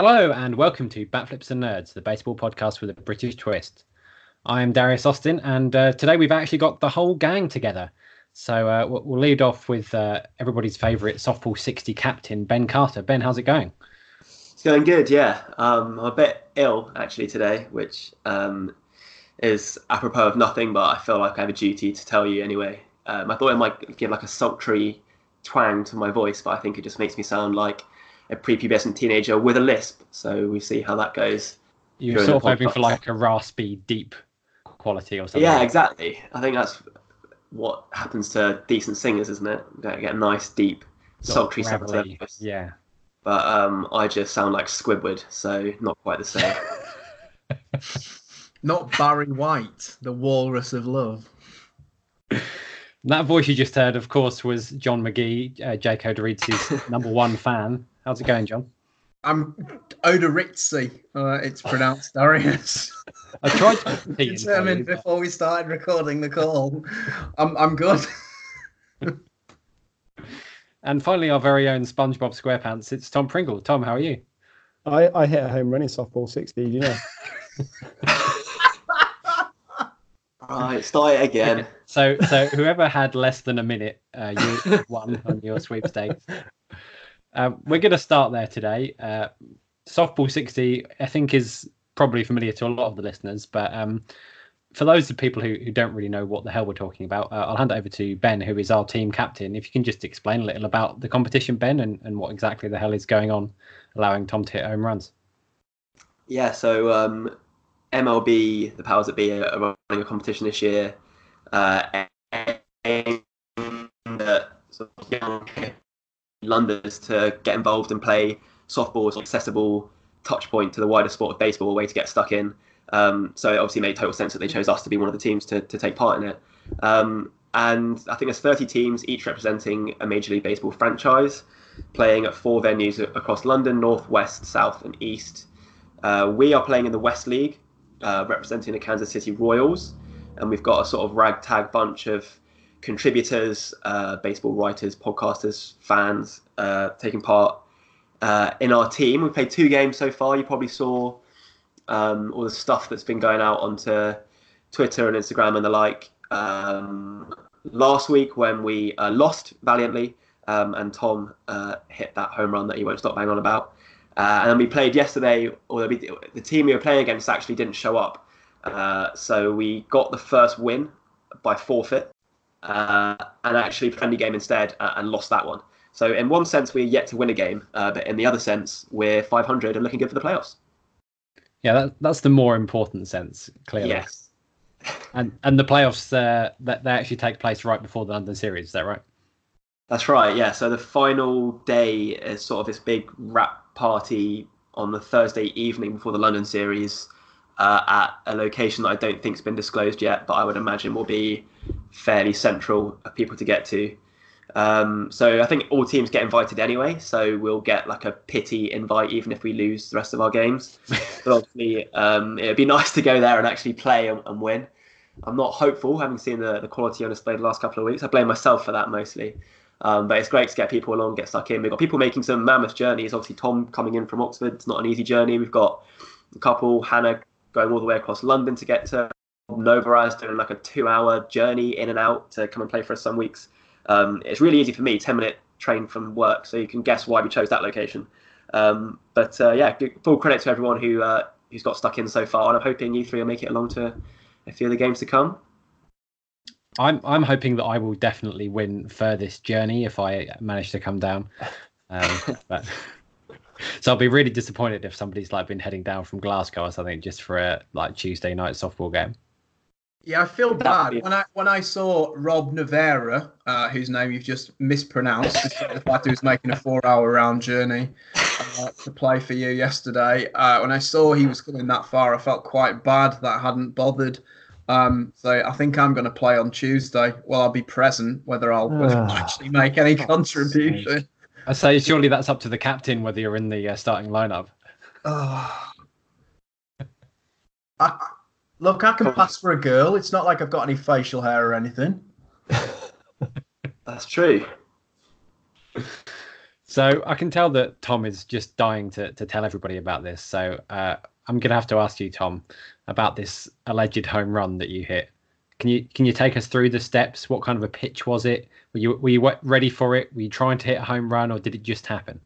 Hello and welcome to Batflips and Nerds, the baseball podcast with a British twist. I'm Darius Austin, and uh, today we've actually got the whole gang together. So uh, we'll lead off with uh, everybody's favourite softball 60 captain, Ben Carter. Ben, how's it going? It's going good, yeah. Um, I'm a bit ill actually today, which um, is apropos of nothing, but I feel like I have a duty to tell you anyway. Um, I thought it might give like a sultry twang to my voice, but I think it just makes me sound like a prepubescent teenager with a lisp. So we see how that goes. You're sort of hoping for like a raspy, deep quality or something. Yeah, exactly. I think that's what happens to decent singers, isn't it? You get a nice, deep, Sort sultry sound to their Yeah. But um, I just sound like Squidward, so not quite the same. Not Barry White, the walrus of love. That voice you just heard, of course, was John McGee, uh, Jake Odorizzi's number one fan. How's it going, John? I'm Odorizzi. Uh, it's pronounced Darius. I tried to compete in for you, Determined but- before we started recording the call. I'm I'm good. And finally, our very own SpongeBob SquarePants. It's Tom Pringle. Tom, how are you? I, I hit a home run in softball 60, do you know? right, start it again. So, so whoever had less than a minute, uh, you won on your sweepstakes. Um, we're going to start there today. Uh, softball 60, I think, is probably familiar to a lot of the listeners, but um, for those of people who, who don't really know what the hell we're talking about, uh, I'll hand it over to Ben, who is our team captain. If you can just explain a little about the competition, Ben, and, and what exactly the hell is going on, allowing Tom to hit home runs. Yeah, so um, MLB, the powers that be, are running a competition this year. Uh, aimed at sort of young Londoners to get involved and play softball as an accessible touch point to the wider sport of baseball, a way to get stuck in. Um, so it obviously made total sense that they chose us to be one of the teams to, to take part in it. Um, and I think there's 30 teams, each representing a Major League Baseball franchise, playing at four venues across London, North, West, South, and East. Uh, we are playing in the West League, uh, representing the Kansas City Royals, and we've got a sort of ragtag bunch of contributors, uh, baseball writers, podcasters, fans uh, taking part uh, in our team. We've played two games so far. You probably saw um, all the stuff that's been going out onto Twitter and Instagram and the like. Um, last week when we uh, lost valiantly, um, and Tom uh, hit that home run that he won't stop banging on about. Uh, and then we played yesterday, or the team we were playing against actually didn't show up. So we got the first win by forfeit, uh, and actually friendly game instead, uh, and lost that one. So in one sense, we're yet to win a game, uh, but in the other sense, we're 500 and looking good for the playoffs. Yeah, that, that's the more important sense, clearly. Yes, And and the playoffs, uh, that they actually take place right before the London series. Is that right? that's right. Yeah, so the final day is sort of this big wrap party on the Thursday evening before the London series uh, at a location that I don't think's been disclosed yet, but I would imagine will be fairly central for people to get to. Um, so I think all teams get invited anyway, so we'll get like a pity invite even if we lose the rest of our games. but obviously, um, it'd be nice to go there and actually play and, and win. I'm not hopeful, having seen the, the quality on display the last couple of weeks. I blame myself for that mostly. Um, but it's great to get people along, get stuck in. We've got people making some mammoth journeys. Obviously, Tom coming in from Oxford. It's not an easy journey. We've got a couple, Hannah going all the way across London to get to Novaraz, doing like a two-hour journey in and out to come and play for us some weeks. Um, it's really easy for me, 10-minute train from work, so you can guess why we chose that location. Um, but uh, yeah, full credit to everyone who uh, who's got stuck in so far, and I'm hoping you three will make it along to a few of the games to come. I'm I'm hoping that I will definitely win furthest journey if I manage to come down. Um, but so I'll be really disappointed if somebody's like been heading down from Glasgow or something just for a like Tuesday night softball game. Yeah, I feel bad when I when I saw Rob Navera, uh, whose name you've just mispronounced, despite the fact he was making a four-hour round journey uh, to play for you yesterday. Uh, when I saw he was coming that far, I felt quite bad that I hadn't bothered. Um, so I think I'm going to play on Tuesday. Well, I'll be present, whether I'll, whether I'll Ah. actually make any contribution. I say surely that's up to the captain whether you're in the uh, starting lineup. Oh. I, look, I can pass for a girl. It's not like I've got any facial hair or anything. That's true. So I can tell that Tom is just dying to, to tell everybody about this. So uh, I'm going to have to ask you, Tom, about this alleged home run that you hit. Can you can you take us through the steps? What kind of a pitch was it? Were you were you ready for it? Were you trying to hit a home run, or did it just happen?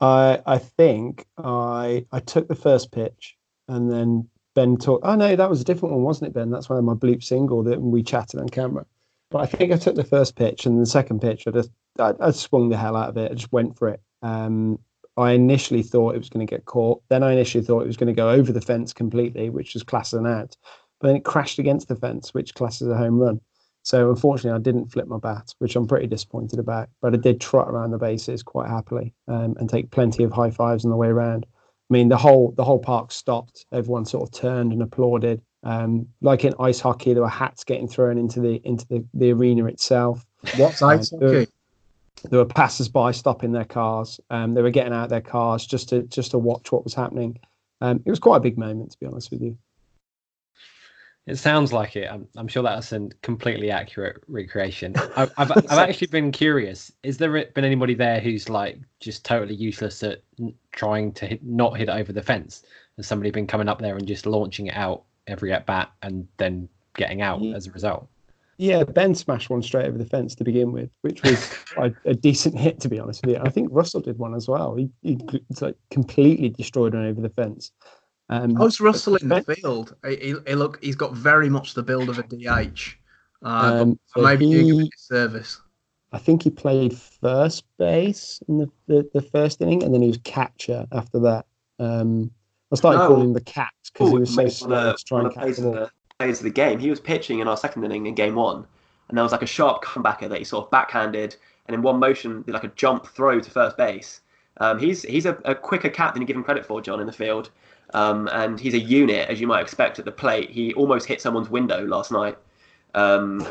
I I think I I took the first pitch and then Ben talked. Oh no, that was a different one, wasn't it, Ben? That's why my bleep single that we chatted on camera. But I think I took the first pitch and the second pitch, I just I, I swung the hell out of it. I just went for it. Um, I initially thought it was going to get caught. Then I initially thought it was going to go over the fence completely, which was classed as an out. But then it crashed against the fence, which classes a home run. So unfortunately, I didn't flip my bat, which I'm pretty disappointed about. But I did trot around the bases quite happily um, and take plenty of high fives on the way around. I mean, the whole the whole park stopped. Everyone sort of turned and applauded. Um, like in ice hockey, there were hats getting thrown into the into the, the arena itself. What's ice Um, there- hockey? There were passers-by stopping their cars. Um, they were getting out their cars just to just to watch what was happening. Um, it was quite a big moment, to be honest with you. It sounds like it. I'm, I'm sure that's a completely accurate recreation. I've, I've, I've actually been curious. Is there been anybody there who's like just totally useless at trying to hit, not hit it over the fence? Has somebody been coming up there and just launching it out every at bat and then getting out Ye- as a result? Yeah, Ben smashed one straight over the fence to begin with, which was a, a decent hit, to be honest with you. I think Russell did one as well. He, he like completely destroyed one over the fence. Um, How's Russell in the field? He, he, he look, he's got very much the build of a DH. Uh, Um, so maybe you give he- him a service. I think he played first base in the, the, the first inning, and then he was catcher after that. Um, I started No. calling him the cat because he was so mate, slow one of to try and the catch plays the of ball. the plays of the game. He was pitching in our second inning in game one, and there was like a sharp comebacker that he sort of backhanded, and in one motion did like a jump throw to first base. Um, he's he's a, a quicker cat than you give him credit for, John, in the field, um, and he's a unit as you might expect at the plate. He almost hit someone's window last night. Um,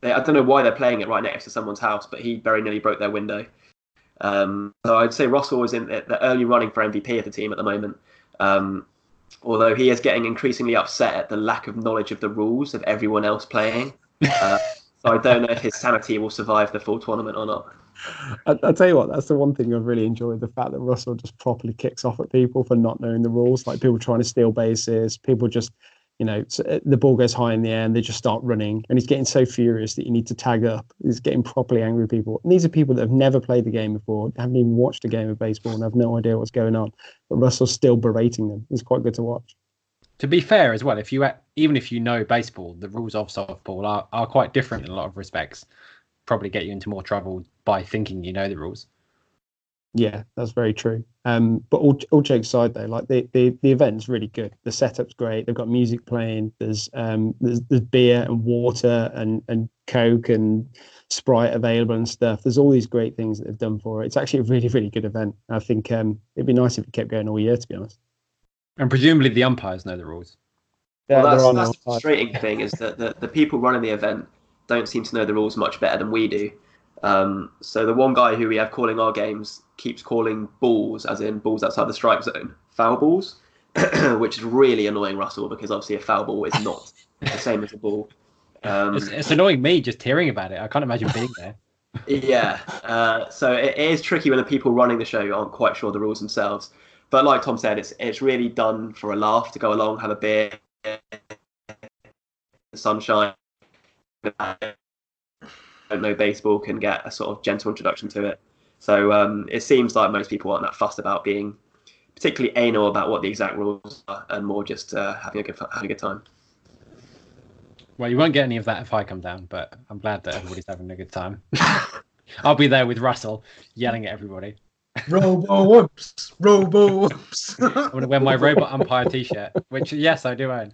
they, I don't know why they're playing it right next to someone's house, but he very nearly broke their window. Um, so I'd say Russell is in the early running for MVP of the team at the moment. Um, although he is getting increasingly upset at the lack of knowledge of the rules of everyone else playing. Uh, so I don't know if his sanity will survive the full tournament or not. I, I tell you what, that's the one thing I've really enjoyed the fact that Russell just properly kicks off at people for not knowing the rules, like people trying to steal bases, people just, you know, uh, the ball goes high in the air and they just start running, and he's getting so furious that you need to tag up. He's getting properly angry with people. And these are people that have never played the game before, haven't even watched a game of baseball, and have no idea what's going on. But Russell's still berating them. It's quite good to watch. To be fair, as well, if you even if you know baseball, the rules of softball are, are quite different in a lot of respects. Probably get you into more trouble by thinking you know the rules. Yeah, that's very true. Um, but all, all jokes aside, though, like the, the the event's really good. The setup's great. They've got music playing. There's um there's, there's beer and water and and coke and sprite available and stuff. There's all these great things that they've done for it. It's actually a really really good event. I think um it'd be nice if it kept going all year. To be honest. And presumably the umpires know the rules. Well, that's, that's the frustrating thing is that the, the people running the event don't seem to know the rules much better than we do. Um, so the one guy who we have calling our games keeps calling balls, as in balls outside the strike zone, foul balls, which is really annoying Russell because obviously a foul ball is not the same as a ball. Um, It's, it's annoying me just hearing about it. I can't imagine being there. Yeah, uh, so it is tricky when the people running the show aren't quite sure the rules themselves. But like Tom said, it's it's really done for a laugh to go along, have a beer, the sunshine. I don't know baseball can get a sort of gentle introduction to it. So um, it seems like most people aren't that fussed about being particularly anal about what the exact rules are, and more just uh, having a good having a good time. Well, you won't get any of that if I come down, but I'm glad that everybody's having a good time. I'll be there with Russell yelling at everybody. Robo umps, robo umps. I'm going to wear my robot umpire t-shirt, which yes, I do own.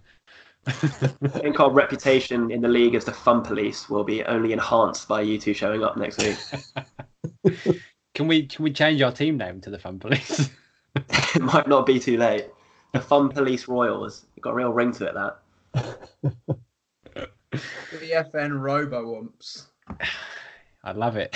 I think our reputation in the league as the fun police will be only enhanced by you two showing up next week. can we can we change our team name to the Fun Police? it might not be too late. The Fun Police Royals. It's got a real ring to it, that. the FN robo umps. I love it.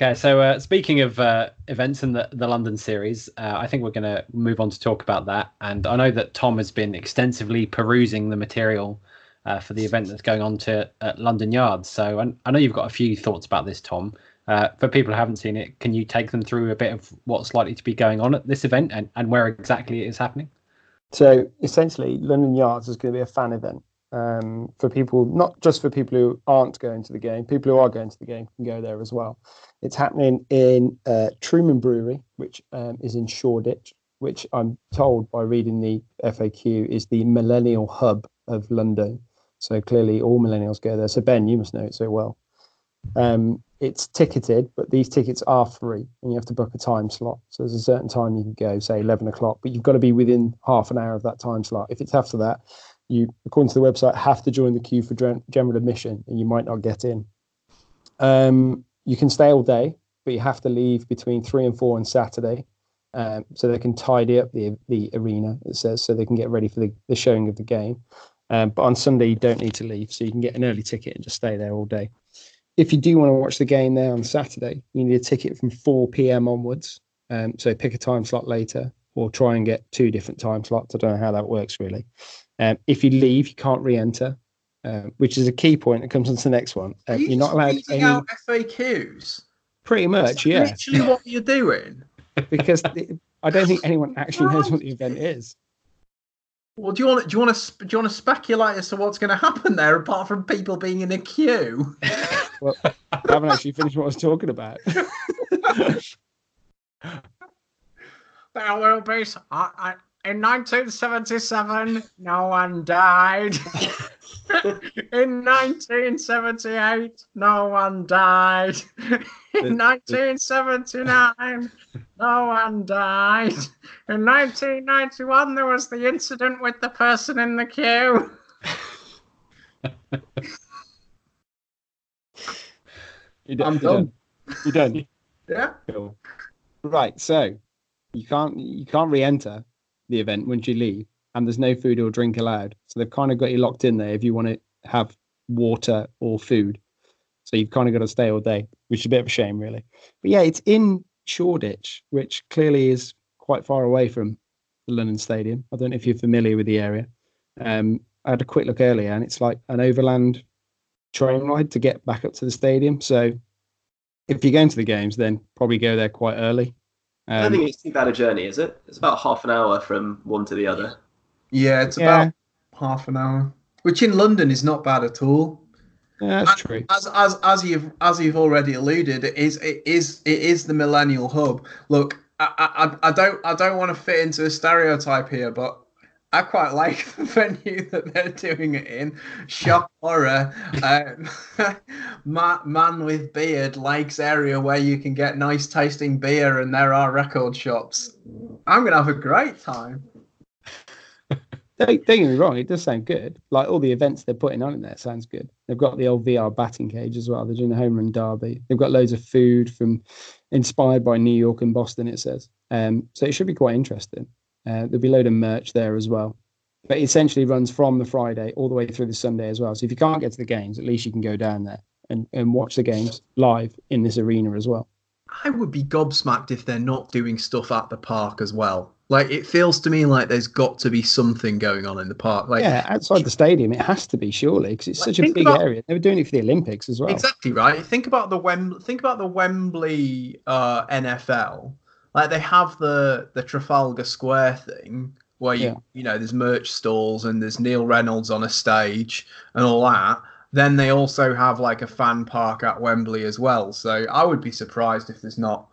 Okay, so uh, speaking of uh, events in the, the London series, uh, I think we're going to move on to talk about that. And I know that Tom has been extensively perusing the material uh, for the event that's going on to at London Yards. So I, I know you've got a few thoughts about this, Tom. Uh, for people who haven't seen it, can you take them through a bit of what's likely to be going on at this event and, and where exactly it is happening? So essentially, London Yards is going to be a fan event um, for people, not just for people who aren't going to the game. People who are going to the game can go there as well. It's happening in uh, Truman Brewery, which um, is in Shoreditch, which I'm told by reading the FAQ is the millennial hub of London. So clearly, all millennials go there. So Ben, you must know it so well. Um, it's ticketed, but these tickets are free, and you have to book a time slot. So there's a certain time you can go, say 11 o'clock, but you've got to be within half an hour of that time slot. If it's after that, you, according to the website, have to join the queue for general admission, and you might not get in. Um, you can stay all day, but you have to leave between three and four on Saturday, um, so they can tidy up the the arena. It says so they can get ready for the, the showing of the game. Um, but on Sunday you don't need to leave, so you can get an early ticket and just stay there all day if you do want to watch the game there on Saturday, you need a ticket from 4 p.m. onwards. Um, so pick a time slot later or try and get two different time slots. I don't know how that works really. Um, if you leave, you can't re-enter, uh, which is a key point that comes on to the next one. Uh, you are not allowed any out FAQs. Pretty much, yeah. Literally, what you're doing. because the, I don't think anyone actually knows what the event is. Well, do you want do you want to do you want to speculate as to what's going to happen there, apart from people being in a queue? well, I haven't actually finished what I was talking about. there will be. I, I, in 1977, no one died. in 1978, no one died. In 1979, no one died. In 1991, there was the incident with the person in the queue. You're I'm done. You're done. yeah. Cool. Right. So you can't you can't re-enter the event once you leave, and there's no food or drink allowed. So they've kind of got you locked in there if you want to have water or food. So you've kind of got to stay all day, which is a bit of a shame, really. But yeah, it's in Shoreditch, which clearly is quite far away from the London Stadium. I don't know if you're familiar with the area. Um, I had a quick look earlier, and it's like an overland train ride to get back up to the stadium. So if you're going to the games, then probably go there quite early. Um, I don't think it's too bad a journey, is it? It's about half an hour from one to the other. Yeah, it's yeah. about half an hour, which in London is not bad at all. Yeah, that's true. As as as you've as you've already alluded, it is it is it is the millennial hub. Look, I I, I don't I don't want to fit into a stereotype here, but I quite like the venue that they're doing it in. Shock horror, um, man with beard likes area where you can get nice tasting beer and there are record shops. I'm gonna have a great time. don't, don't get me wrong, it does sound good. Like all the events they're putting on in there sounds good. They've got the old VR batting cage as well. They're doing the home run derby. They've got loads of food from inspired by New York and Boston. It says, um, so it should be quite interesting. Uh, there'll be a load of merch there as well. But it essentially runs from the Friday all the way through the Sunday as well. So if you can't get to the games, at least you can go down there and, and watch the games live in this arena as well. I would be gobsmacked if they're not doing stuff at the park as well. Like it feels to me like there's got to be something going on in the park. Like yeah, outside the stadium, it has to be surely because it's like, such a big about, area. They were doing it for the Olympics as well. Exactly right. Think about the Wem- Think about the Wembley uh, NFL like they have the the Trafalgar Square thing where you yeah. you know there's merch stalls and there's Neil Reynolds on a stage and all that. Then they also have like a fan park at Wembley as well. So I would be surprised if there's not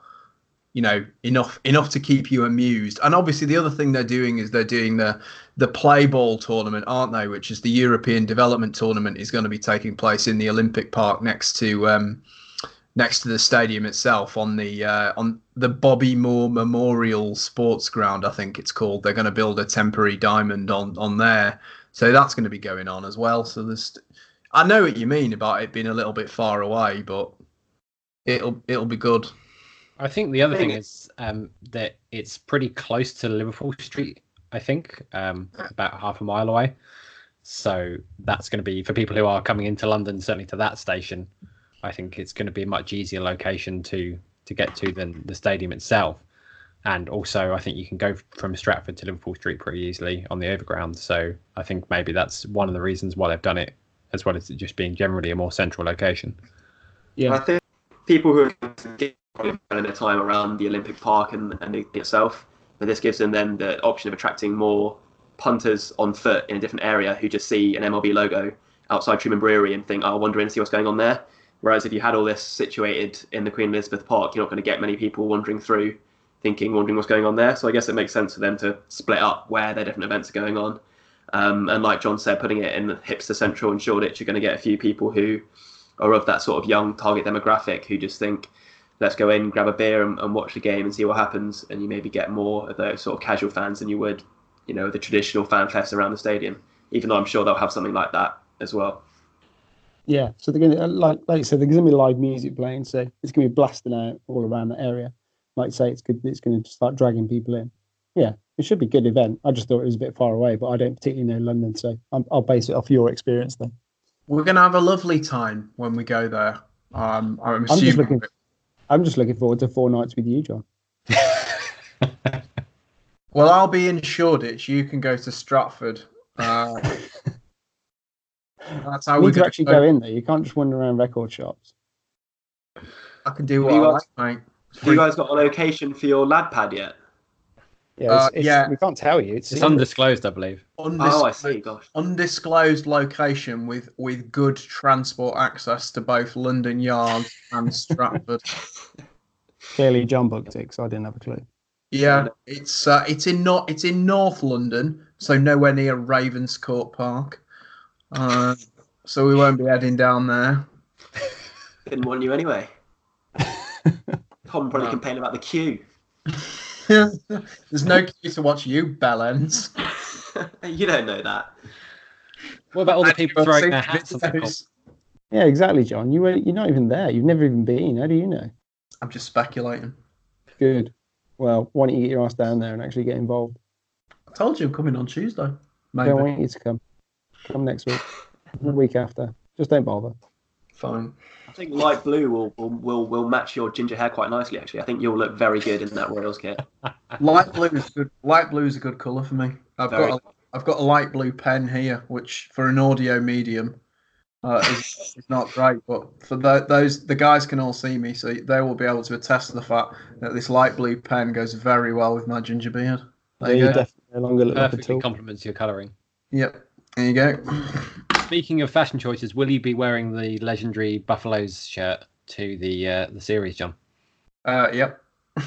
you know enough enough to keep you amused. And obviously the other thing they're doing is they're doing the the play ball tournament, aren't they? Which is the European Development Tournament is going to be taking place in the Olympic Park next to um, next to the stadium itself on the uh, on the Bobby Moore Memorial Sports Ground, I think it's called. They're going to build a temporary diamond on on there, so that's going to be going on as well. So there's, I know what you mean about it being a little bit far away, but it'll it'll be good. I think the other thing is um, that it's pretty close to Liverpool Street. I think um, about half a mile away. So that's going to be for people who are coming into London, certainly to that station. I think it's going to be a much easier location to to get to than the stadium itself. And also, I think you can go from Stratford to Liverpool Street pretty easily on the overground. So I think maybe that's one of the reasons why they've done it, as well as it just being generally a more central location. Yeah, I think people who are spending their time around the Olympic Park and, and the, itself, but this gives them then the option of attracting more punters on foot in a different area who just see an MLB logo outside Truman Brewery and think, oh, I'll wander in and see what's going on there. Whereas if you had all this situated in the Queen Elizabeth Park, you're not going to get many people wandering through, thinking, wondering what's going on there. So I guess it makes sense for them to split up where their different events are going on. Um, and like John said, putting it in the Hipster Central and Shoreditch, you're going to get a few people who are of that sort of young target demographic who just think, let's go in, grab a beer, and, and watch the game and see what happens. And you maybe get more of those sort of casual fans than you would, you know, the traditional fan fest around the stadium. Even though I'm sure they'll have something like that as well. Yeah, so they're going to like like you said, there's going to be live music playing, so it's going to be blasting out all around the area. Like I say, it's good. It's going to start dragging people in. Yeah, it should be a good event. I just thought it was a bit far away, but I don't particularly know London, so i will base it off your experience then. We're going to have a lovely time when we go there. Um, I'm, I'm just looking. I'm just looking forward to four nights with you, John. well, I'll be in Shoreditch. You can go to Stratford. Uh, that's how we can actually go in there. You can't just wander around record shops. I can do what you I guys, like, mate. Have you guys got a location for your lad pad yet? Yeah, uh, it's, yeah. We can't tell you. It's, it's undisclosed, I believe. Undisclosed, oh, I see. Gosh. Undisclosed location with with good transport access to both London Yard and Stratford. Clearly, John booked it, so I didn't have a clue. Yeah, it's uh, it's in not it's in North London, so nowhere near Ravenscourt Park. Uh, so we won't be heading down there. Didn't want you anyway. Tom probably no. complained about the queue. There's no queue to watch you, Bellends. you don't know that. What about all the people throwing their hats on the Yeah, exactly, John. You were you're not even there. You've never even been. How do you know? I'm just speculating. Good. Well, why don't you get your ass down there and actually get involved? I told you I'm coming on Tuesday. Maybe. I want you to come. Come next week. the week after. Just don't bother. Fine. I think light blue will, will will will match your ginger hair quite nicely. Actually, I think you'll look very good in that Royals kit. light blue is good. Light blue is a good colour for me. I've very got a, I've got a light blue pen here, which for an audio medium uh, is, is not great. But for the, those the guys can all see me, so they will be able to attest to the fact that this light blue pen goes very well with my ginger beard. There yeah, you, definitely no longer look Perfectly like complements your colouring. Yep. There you go. Speaking of fashion choices, will you be wearing the legendary Buffaloes shirt to the uh, the series, John? Uh, yep.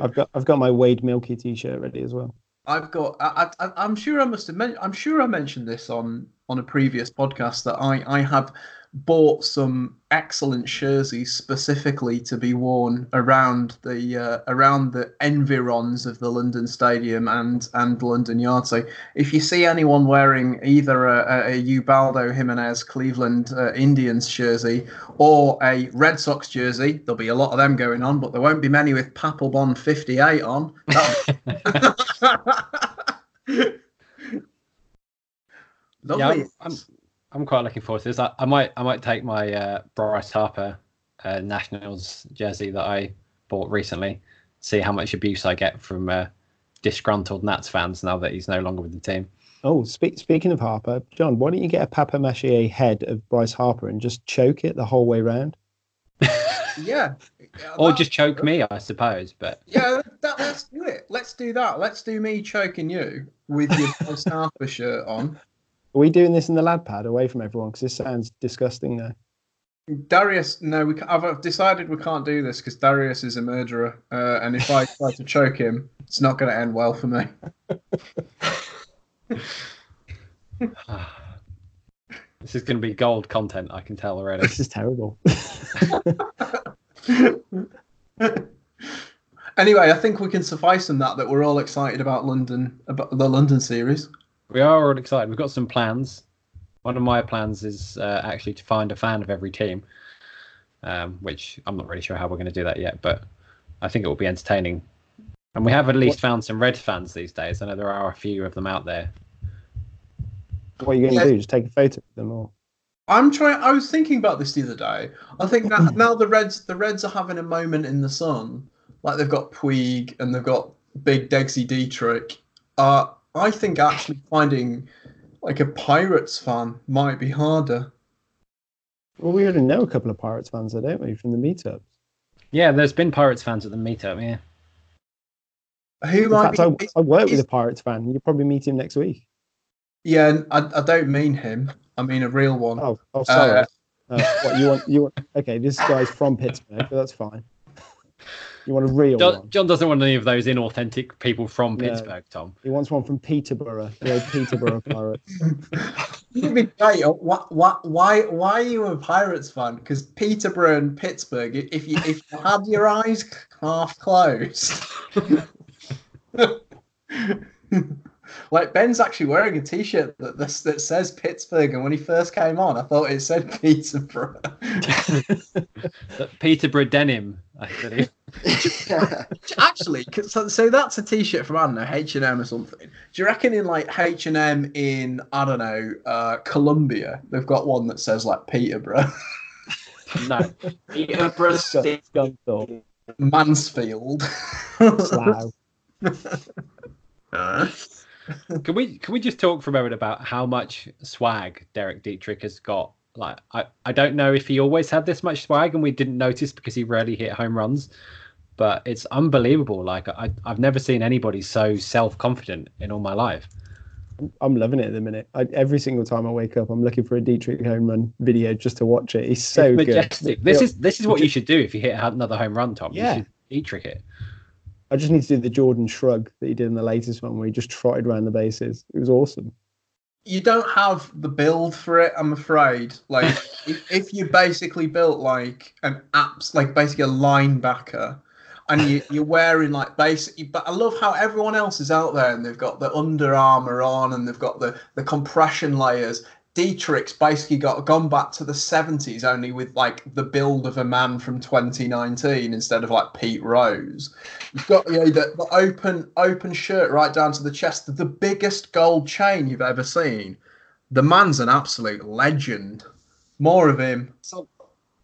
I've got I've got my Wade Miley t-shirt ready as well. I've got. I, I, am sure I must have. Men- I'm sure I mentioned this on on a previous podcast that I I have bought some excellent jerseys specifically to be worn around the uh, around the environs of the London Stadium and and London Yard. So if you see anyone wearing either a, a Ubaldo Jimenez Cleveland uh, Indians jersey or a Red Sox jersey, there'll be a lot of them going on, but there won't be many with Papelbon 58 on. Lovely. Yeah, I'm, I'm quite looking forward to this. I, I might I might take my uh, Bryce Harper uh, Nationals jersey that I bought recently, see how much abuse I get from uh, disgruntled Nats fans now that he's no longer with the team. Oh, speak, speaking of Harper, John, why don't you get a Papa Machier head of Bryce Harper and just choke it the whole way round? yeah. or just choke me, I suppose. But yeah, that, let's do it. Let's do that. Let's do me choking you with your Bryce Harper shirt on. Are we doing this in the lad pad away from everyone? Because this sounds disgusting now. Darius, no, we. I've decided we can't do this because Darius is a murderer, uh, and if I try to choke him, it's not going to end well for me. this is going to be gold content. I can tell already. This is terrible. anyway, I think we can suffice in that that we're all excited about London, about the London series. We are all excited. We've got some plans. One of my plans is uh, actually to find a fan of every team, um, which I'm not really sure how we're going to do that yet, but I think it will be entertaining. And we have at least found some Red fans these days. I know there are a few of them out there. What are you going to do? Just take a photo of them, or? I'm trying. I was thinking about this the other day. I think that now the Reds, the Reds are having a moment in the sun. Like they've got Puig and they've got Big Dexy Dietrich. Uh, I think actually finding like a Pirates fan might be harder. Well, we already know a couple of Pirates fans, though, don't we, from the meetups? Yeah, there's been Pirates fans at the meetup. Yeah. Who In might fact, be? I, I work with a Pirates fan. You'll probably meet him next week. Yeah, and I, I don't mean him. I mean a real one. Oh, oh, sorry. Uh, Uh, what you want? You want? Okay, this guy's from Pittsburgh, but that's fine. You want a real John, one? John doesn't want any of those inauthentic people from No. Pittsburgh, Tom. He wants one from Peterborough, the old Peterborough Pirates. It'd be great. Uh, why, why, why, why are you a Pirates fan? Because Peterborough and Pittsburgh, if you if you had your eyes half closed, like Ben's actually wearing a T-shirt that that, that says Pittsburgh, and when he first came on, I thought it said Peterborough. The Peterborough denim, I believe. actually, 'cause- so, so that's a T-shirt from I don't know H and M or something. Do you reckon in like H and M in I don't know uh, Columbia, they've got one that says like Peterborough? No. Peterborough Scun- City. Mansfield. Slough. Can we can we just talk for a moment about how much swag Derek Dietrich has got? Like I, I don't know if he always had this much swag and we didn't notice because he rarely hit home runs, but it's unbelievable. Like I I've never seen anybody so self confident in all my life. I'm loving it at the minute. I, every single time I wake up, I'm looking for a Dietrich home run video just to watch it. He's so It's good. majestic. This is this is what you should do if you hit another home run, Tom. Yeah. You should Dietrich it. I just need to do the Jordan shrug that he did in the latest one, where he just trotted around the bases. It was awesome. you don't have the build for it, I'm afraid. Like if, if you basically built like an apps, like basically a linebacker, and you, you're wearing like basic. But I love how everyone else is out there and they've got the Under Armour on and they've got the the compression layers. Dietrich's basically got gone back to the 70s only with like the build of a man from 2019 instead of like Pete Rose. You've got you know, the, the open open shirt right down to the chest, the biggest gold chain you've ever seen. The man's an absolute legend. More of him. Some,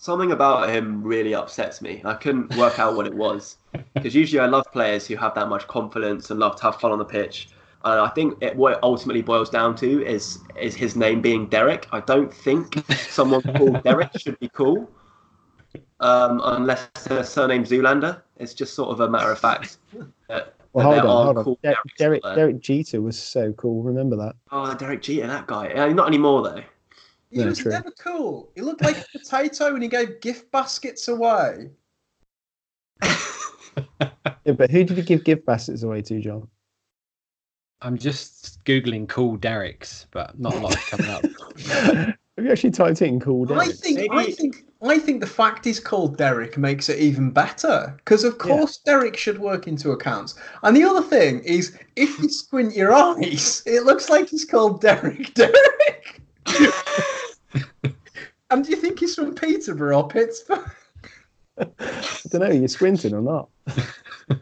something about him really upsets me. I couldn't work out what it was because usually I love players who have that much confidence and love to have fun on the pitch. And I think it, what it ultimately boils down to is is his name being Derek. I don't think someone called Derek should be cool, um, unless their surname Zoolander. It's just sort of a matter of fact. That, Well, that hold on, hold on. cool Der- Dereks Derek. Derek Jeter was so cool. Remember that? Oh, Derek Jeter, that guy. Not anymore though. He Yeah, was true. never cool. He looked like a potato when he gave gift baskets away. Yeah, but who did he give gift baskets away to, John? I'm just googling cool Derek's, but not a lot coming up. Have you actually typed in cool Derek? I Derek? think I think I think the fact he's called Derek makes it even better because of Yeah. course Derek should work into accounts. And the other thing is if you squint your eyes, it looks like he's called Derek Derek. And do you think he's from Peterborough or Pittsburgh? I don't know. You're squinting or not?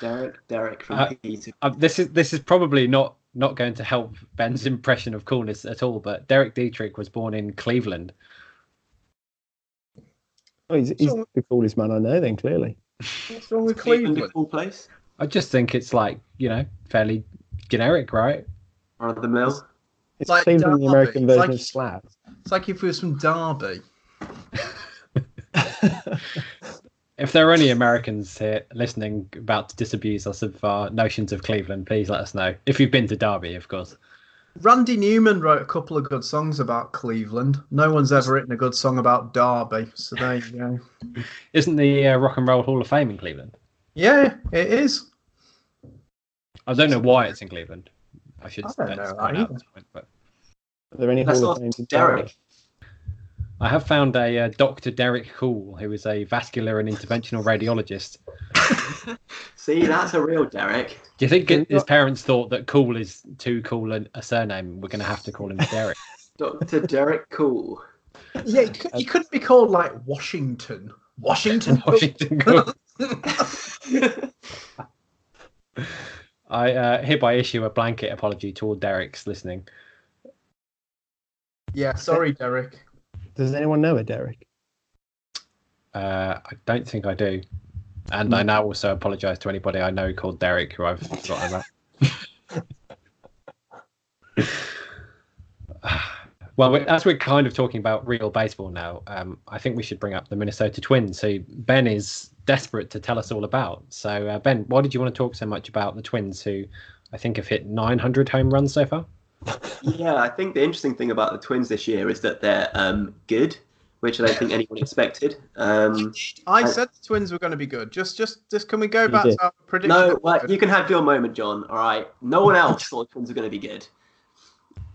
Derek, Derek from Uh, Peter. Uh, this is this is probably not not going to help Ben's impression of coolness at all. But Derek Dietrich was born in Cleveland. Oh, he's, he's So- the coolest man I know. Then clearly, What's wrong with Cleveland, Cleveland? a cool place. I just think it's like you know fairly generic, right? Run of the mill. It's Like Cleveland, the American it's version like- of Slav. It's like if he was from Derby. If there are any Americans here listening about to disabuse us of our notions of Cleveland, please let us know. If you've been to Derby, of course. Randy Newman wrote a couple of good songs about Cleveland. No one's ever written a good song about Derby. So there you go. Isn't the uh, Rock and Roll Hall of Fame in Cleveland? Yeah, it is. I don't know why it's in Cleveland. I should I don't know point out at this point, but Are there any Let's Hall of ask Fames in Derek. Derek? I have found a uh, Dr. Derek Cool, who is a vascular and interventional radiologist. See, that's a real Derek. Do you think Have his parents thought that cool is too cool a, a surname? We're going to have to call him Derek. Dr. Derek Cool. Yeah, you, could, you couldn't be called like Washington. Washington. Washington Cool. I uh, hereby issue a blanket apology to all Derek's listening. yeah, sorry, Derek. Does anyone know a Derek? Uh, I don't think I do. And I now also apologise to anybody I know called Derek who I've forgotten about. Well, as we're kind of talking about real baseball now, um, I think we should bring up the Minnesota Twins, who Ben is desperate to tell us all about. So, uh, Ben, why did you want to talk so much about the Twins, who I think have hit 900 home runs so far? Yeah, I think the interesting thing about the Twins this year is that they're um, good, which I don't think anyone expected. Um, I I- said the Twins were going to be good. Just, just, just. Can we go back did. to our prediction? no, well, you can have your moment, John. All right. No one else thought the Twins were going to be good.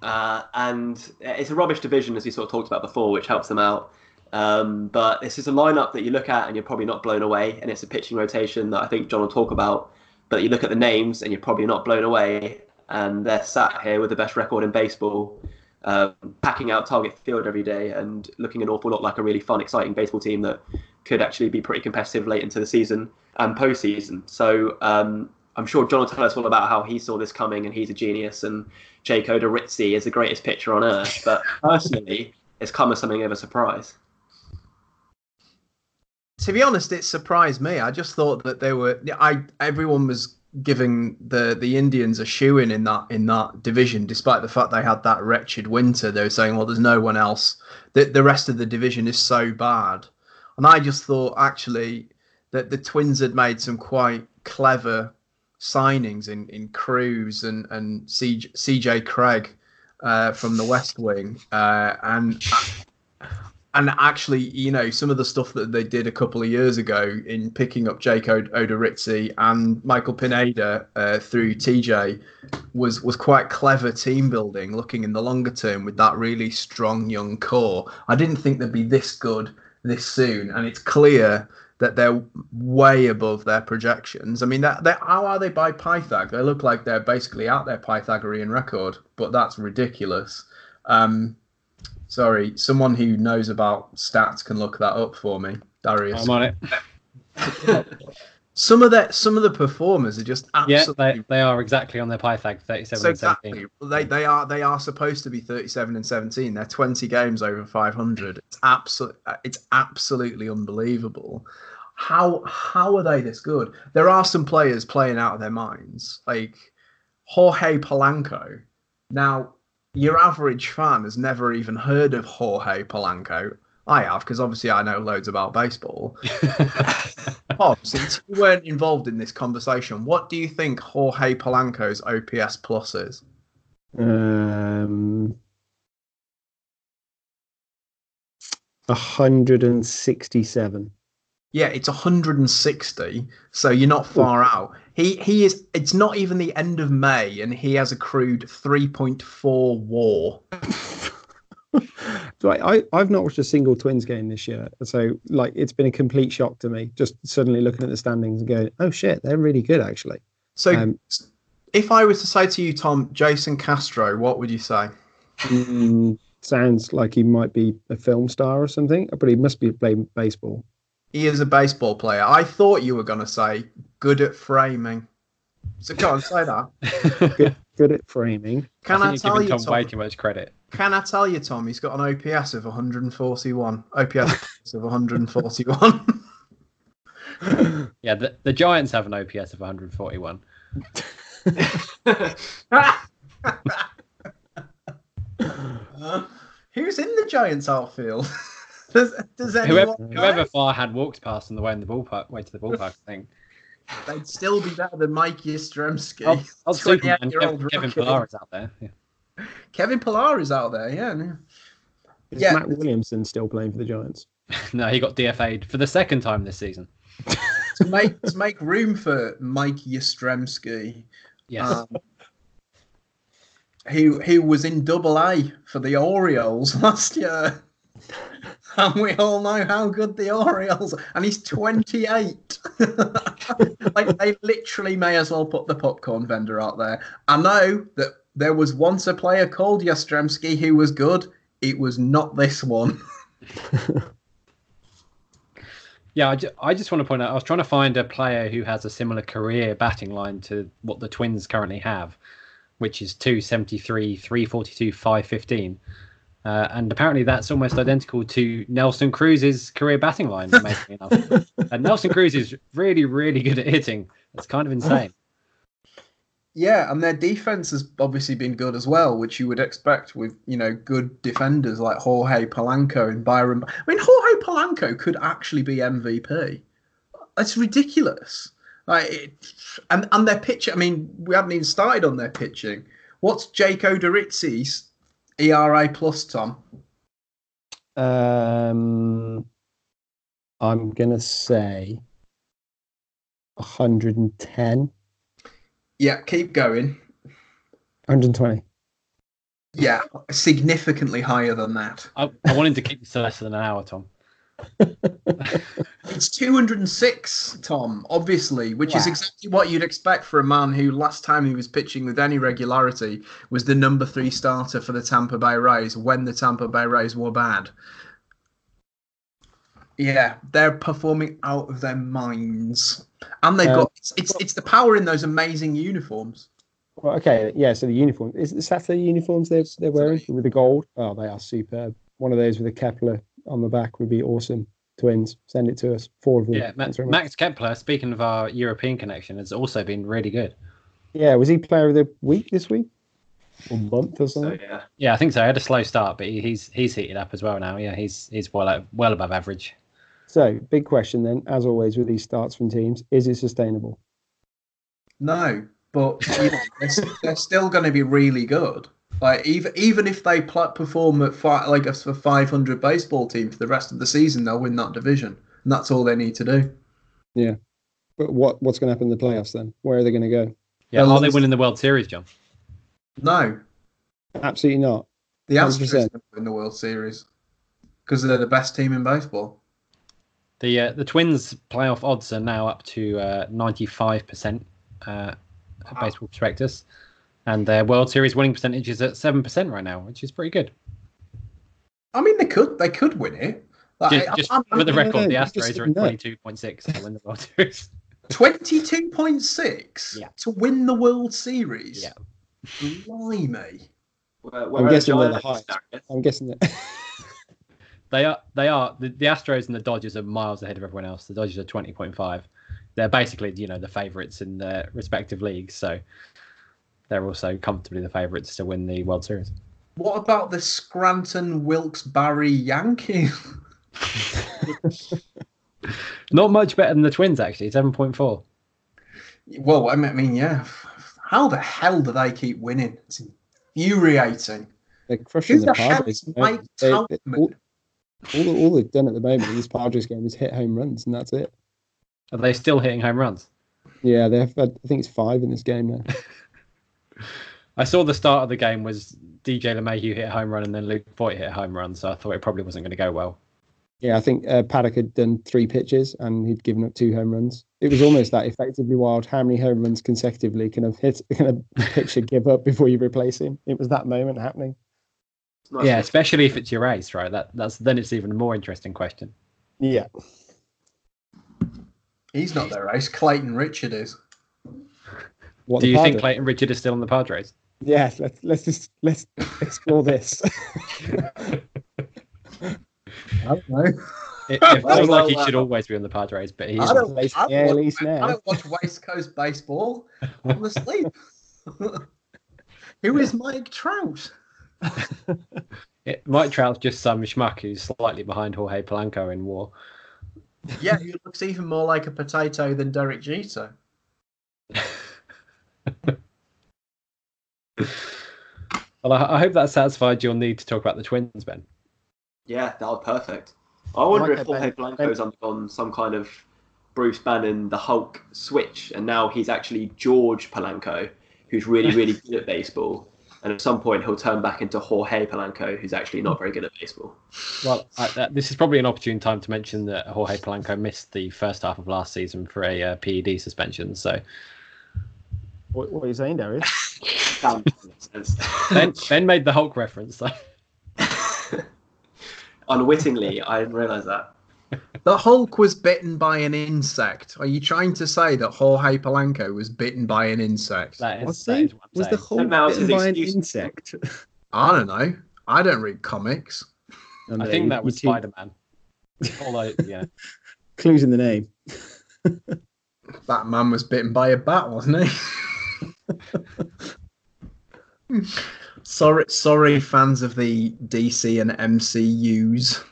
Uh, and it's a rubbish division, as we sort of talked about before, which helps them out. Um, but this is a lineup that you look at and you're probably not blown away. And it's a pitching rotation that I think John will talk about. But you look at the names and you're probably not blown away. And they're sat here with the best record in baseball, um, packing out target field every day and looking an awful lot like a really fun, exciting baseball team that could actually be pretty competitive late into the season and postseason. So um, I'm sure John will tell us all about how he saw this coming and he's a genius and Jake Odorizzi is the greatest pitcher on earth. But personally, it's come as something of a surprise. To be honest, it surprised me. I just thought that they were. I everyone was giving the the Indians a shoe in in that in that division, despite the fact they had that wretched winter. They were saying, "Well, there's no one else. The the rest of the division is so bad," and I just thought actually that the Twins had made some quite clever signings in in Cruz and and CJ, CJ Cregg uh, from the West Wing, uh, and and actually, you know, some of the stuff that they did a couple of years ago in picking up Jake Od- Odorizzi and Michael Pineda uh, through TJ was was quite clever team building. Looking in the longer term with that really strong young core, I didn't think they'd be this good this soon, and it's clear that they're way above their projections. I mean, that how are they by Pythag? They look like they're basically at their Pythagorean record, but that's ridiculous. Um, Sorry, someone who knows about stats can look that up for me, Darius. I'm on it. Some of the some of the performers are just Yeah, absolutely. they, they are exactly on their Pythag 37 so and 17. exactly, they they are they are supposed to be thirty-seven and seventeen. They're twenty games over five hundred. It's absolute. It's absolutely unbelievable. How how are they this good? There are some players playing out of their minds, like Jorge Polanco. Now, your average fan has never even heard of Jorge Polanco. I have, because obviously I know loads about baseball. Bob, since you weren't involved in this conversation, what do you think Jorge Polanco's OPS plus is? Um, 167. Yeah, it's 160, so you're not far out. He he is. It's not even the end of May, and he has accrued 3.4 WAR. So I, I, I've not watched a single Twins game this year. So, like, it's been a complete shock to me just suddenly looking at the standings and going, oh shit, they're really good, actually. So, Um, if I was to say to you, Tom, Jason Castro, what would you say? Mm, sounds like he might be a film star or something, but he must be playing baseball. He is a baseball player. I thought you were going to say good at framing. So go on, say that. Good, good at framing. Can I I, tell you, Tom way too much credit. Can I tell you, Tom? He's got an OPS of 141. OPS of 141. Yeah, the, the Giants have an OPS of 141. Who's in the Giants outfield? Does, does anyone Whoever, know? whoever Farhan walked past on the way in the ballpark, way to the ballpark, I think. They'd still be better than Mike Yastrzemski. Superman, 28-year-old Kevin rookie. Pillar is out there. Yeah. Kevin Pillar is out there, yeah. yeah. Is Yeah. Mac Williamson still playing for the Giants? No, he got DFA'd for the second time this season. To make to make room for Mike Yastrzemski, Yes. um, who who was in Double A for the Orioles last year. And we all know how good the Orioles are. And he's 28. like they literally may as well put the popcorn vendor out there. I know that there was once a player called Yastrzemski who was good. It was not this one. Yeah, I, ju- I just want to point out, I was trying to find a player who has a similar career batting line to what the Twins currently have, which is 273, 342, 515. Uh, and apparently that's almost identical to Nelson Cruz's career batting line, enough. And Nelson Cruz is really, really good at hitting. It's kind of insane. Yeah, and their defense has obviously been good as well, which you would expect with you know good defenders like Jorge Polanco and Byron. I mean, Jorge Polanco could actually be MVP. It's ridiculous. Like, it, and and their pitch. I mean, we haven't even started on their pitching. What's Jake Odorizzi's ERA plus, Tom? Um, I'm gonna say 110, Yeah, keep going. 120. Yeah, significantly higher than that. I, I wanted to keep this to less than an hour, Tom. It's 206, Tom, obviously, which is exactly what you'd expect for a man who, last time he was pitching with any regularity, was the number three starter for the Tampa Bay Rays when the Tampa Bay Rays were bad. Yeah, they're performing out of their minds. And they've Uh, got it's, it's it's the power in those amazing uniforms. Well, okay, yeah. So the uniform is, the uniforms they're they're wearing with the gold? Oh, they are superb. One of those with a Kepler on the back would be awesome. Twins, send it to us. Four of them. Yeah, Ma- Thanks very much. Max Kepler, speaking of our European connection, has also been really good. Yeah, was he player of the week this week or month or So something? yeah, Yeah, I think so. I had a slow start, but he, he's he's heated up as well now. Yeah, he's he's well o- well above average. So, big question then, as always with these starts from teams, is it sustainable? No, but you know, they're, they're still going to be really good. Like even even if they pl- perform at fi- like a 500 baseball team for the rest of the season, they'll win that division, and that's all they need to do. Yeah, but what what's going to happen in the playoffs then? Where are they going to go? Yeah, Well, are they winning the World Series, John? No, Absolutely not. the Astros 100%. win the World Series because they're the best team in baseball. The uh, the Twins playoff odds are now up to ninety five percent. uh, Baseball Prospectus, and their World Series winning percentage is at seven percent right now, which is pretty good. I mean, they could they could win it. Like, Just, I- just I'm- for the record, no, the Astros are at twenty two point six to win the World Series. 22.6 to win the World Series. Yeah. Blimey. where, I'm where are guessing they're the the highest. I'm guessing that. They are they are the, the Astros and the Dodgers are miles ahead of everyone else. The Dodgers are twenty point five. They're basically you know the favourites in their respective leagues, so they're also comfortably the favourites to win the World Series. What about the Scranton Wilkes Barre Yankees? Not much better than the Twins actually, seven point four. Well, I mean, yeah. How the hell do they keep winning? It's infuriating. They're crushing Who the the hell Padres. is the Mike moment. They- they- all, all, all they've done at the moment in this Padres game is hit home runs, and that's it. Are they still hitting home runs? Yeah, they've had, I think it's five in this game now. I saw the start of the game was DJ LeMahieu hit a home run and then Luke Voit hit a home run, so I thought it probably wasn't going to go well. Yeah, I think uh, Paddack had done three pitches and he'd given up two home runs. It was almost that effectively wild. How many home runs consecutively can a hit can a pitcher give up before you replace him? It was that moment happening. Nice yeah, especially if it's your ace, right? That that's then it's even a more interesting question. Yeah. He's not their ace. Clayton Richard is. What Do you think Clayton Richard is still on the Padres? Yes, let's let's just let's explore this. I don't know. It, it feels Well, like he should uh, always be on the Padres, but he's I isn't. don't, Least- I don't yeah, watch, least I don't watch West Coast baseball. I'm asleep. Who is Mike Trout? It, Mike Trout's just some schmuck who's slightly behind Jorge Polanco in WAR. Yeah, he looks even more like a potato than Derek Jeter. Well, I, I hope that satisfied your need to talk about the Twins, Ben. Yeah, that was perfect. I wonder like if Jorge Ben. Blanco has undergone some kind of Bruce Banner, the Hulk switch, and now he's actually George Polanco, who's really, really good at baseball. And at some point, he'll turn back into Jorge Polanco, who's actually not very good at baseball. Well, I, that, this is probably an opportune time to mention that Jorge Polanco missed the first half of last season for a uh, PED suspension. So what, what are you saying, Darius? That makes sense. Ben, ben made the Hulk reference. So. Unwittingly, I didn't realise that. The Hulk was bitten by an insect. Are you trying to say that Jorge Polanco was bitten by an insect? That is, Was that he? is what I'm Was the saying. whole And now bitten by an insect? I don't know. I don't read comics. I think that was Spider Man. Although, yeah, Clues in the name. That man was bitten by a bat, wasn't he? sorry, sorry, fans of the DC and MCUs.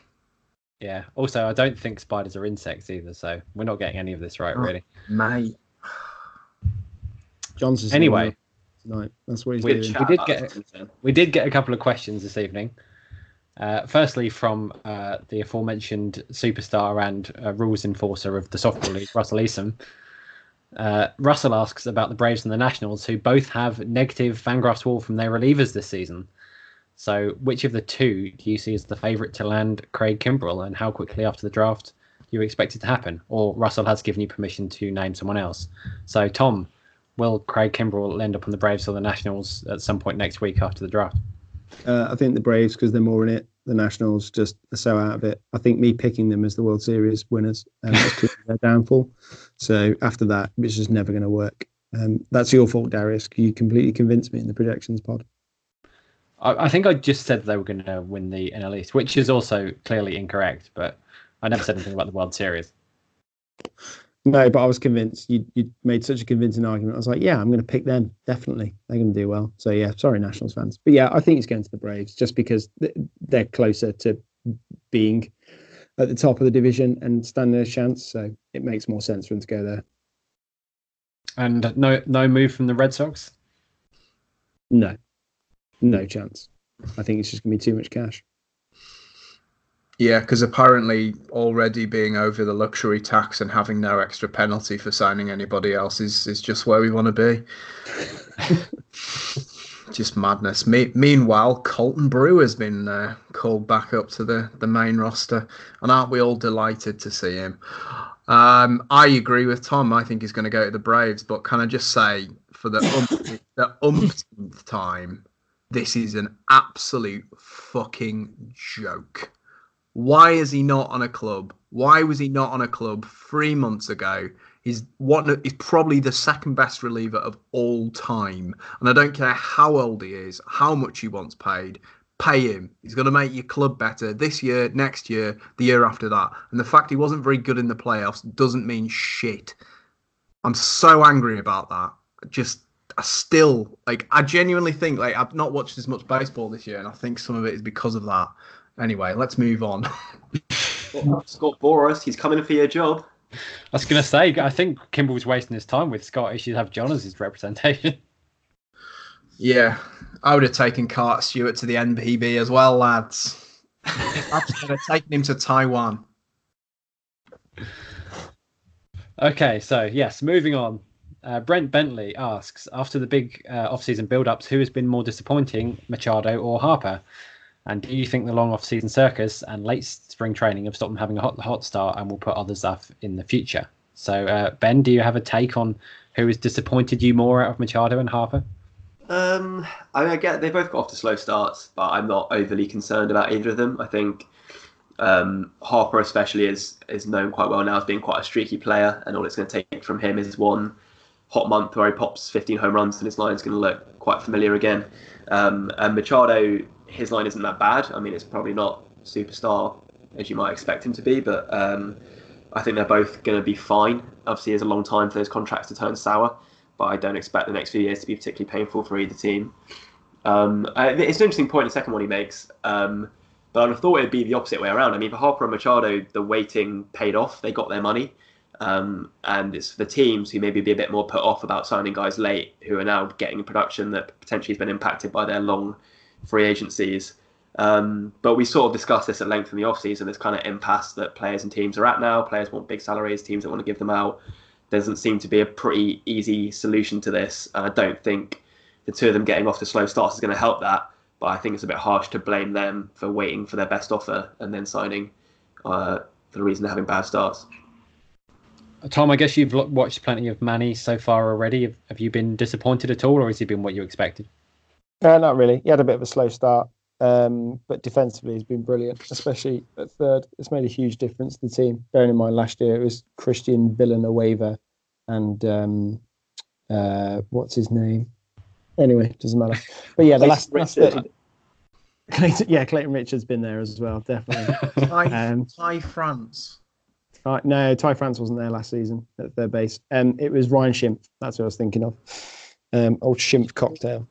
Yeah. Also, I don't think spiders are insects either, so we're not getting any of this right, Oh. really. Mate, Johnson's Anyway, tonight. That's what he's Good doing. chat did get- Southampton. we did get a couple of questions this evening. Uh, firstly, from uh, the aforementioned superstar and uh, rules enforcer of the softball league, Russell Eason. Uh, Russell asks about the Braves and the Nationals, who both have negative Fangraphs wall from their relievers this season. So, which of the two do you see as the favourite to land Craig Kimbrel, and how quickly after the draft do you expect it to happen? Or Russell has given you permission to name someone else. So, Tom, will Craig Kimbrel end up on the Braves or the Nationals at some point next week after the draft? Uh, I think the Braves because they're more in it. The Nationals just are so out of it. I think me picking them as the World Series winners um, is their downfall. So after that, it's just never going to work. Um, that's your fault, Darius. You completely convinced me in the projections pod. I, I think I just said they were going to win the NL East, which is also clearly incorrect. But I never said anything about the World Series. No, but I was convinced. You you made such a convincing argument. I was like, yeah, I'm going to pick them. Definitely, they're going to do well. So yeah, sorry, Nationals fans, but yeah, I think he's going to the Braves just because th- they're closer to being at the top of the division and standing a chance. So it makes more sense for him to go there. And no, no move from the Red Sox. No, no chance. I think it's just going to be too much cash. yeah, because apparently already being over the luxury tax and having no extra penalty for signing anybody else is is just where we want to be. just madness. Me- meanwhile, Colton Brewer has been uh, called back up to the, the main roster, and aren't we all delighted to see him? Um, I agree with Tom. I think he's going to go to the Braves, but can I just say, for the umpteenth, the umpteenth time, this is an absolute fucking joke. Why is he not on a club? Why was he not on a club three months ago? He's one. Probably the second best reliever of all time, and I don't care how old he is, how much he wants paid. Pay him. He's going to make your club better this year, next year, the year after that. And the fact he wasn't very good in the playoffs doesn't mean shit. I'm so angry about that. Just, I still like. I genuinely think like I've not watched as much baseball this year, and I think some of it is because of that. Anyway, let's move on. Scott Boras, he's coming for your job. I was going to say, I think Kimbrel's wasting his time with Scott. He should have John as his representation. Yeah, I would have taken Carter Stewart to the NPB as well, lads. I would have taken him to Taiwan. Okay, so yes, moving on. Uh, Brent Bentley asks, after the big uh, off-season build-ups, who has been more disappointing, Machado or Harper? And do you think the long off-season circus and late spring training have stopped them having a hot, hot start and will put others off in the future? So, uh, Ben, do you have a take on who has disappointed you more out of Machado and Harper? Um, I mean, I get they both got off to slow starts, but I'm not overly concerned about either of them. I think um, Harper, especially, is is known quite well now as being quite a streaky player, and all it's going to take from him is one hot month where he pops 15 home runs, and his line's going to look quite familiar again. Um, and Machado, his line isn't that bad. I mean, it's probably not superstar as you might expect him to be, but um, I think they're both going to be fine. Obviously, there's a long time for those contracts to turn sour, but I don't expect the next few years to be particularly painful for either team. Um, it's an interesting point, the second one he makes, um, but I'd have thought it'd be the opposite way around. I mean, for Harper and Machado, the waiting paid off. They got their money. Um, and it's the teams who maybe be a bit more put off about signing guys late who are now getting a production that potentially has been impacted by their long free agencies. Um, but we sort of discussed this at length in the offseason, this kind of impasse that players and teams are at now. Players want big salaries, teams don't want to give them out. There doesn't seem to be a pretty easy solution to this. And I don't think the two of them getting off to slow starts is going to help that. But I think it's a bit harsh to blame them for waiting for their best offer and then signing uh, for the reason they're having bad starts. Tom, I guess you've watched plenty of Manny so far already. Have, have you been disappointed at all, or has he been what you expected? Uh, not really. He had a bit of a slow start, um, but defensively he's been brilliant, especially at third. It's made a huge difference to the team. Bearing in mind last year it was Christian Villanueva and um, uh, what's his name? Anyway, doesn't matter. But yeah, the last, last Richard. 30 Clayton, yeah, Clayton Richards been there as well, definitely. Ty, Um, Ty France. Ty, no, Ty France wasn't there last season at third base. Um, it was Ryan Schimpf. That's what I was thinking of. Um, old Shimp cocktail.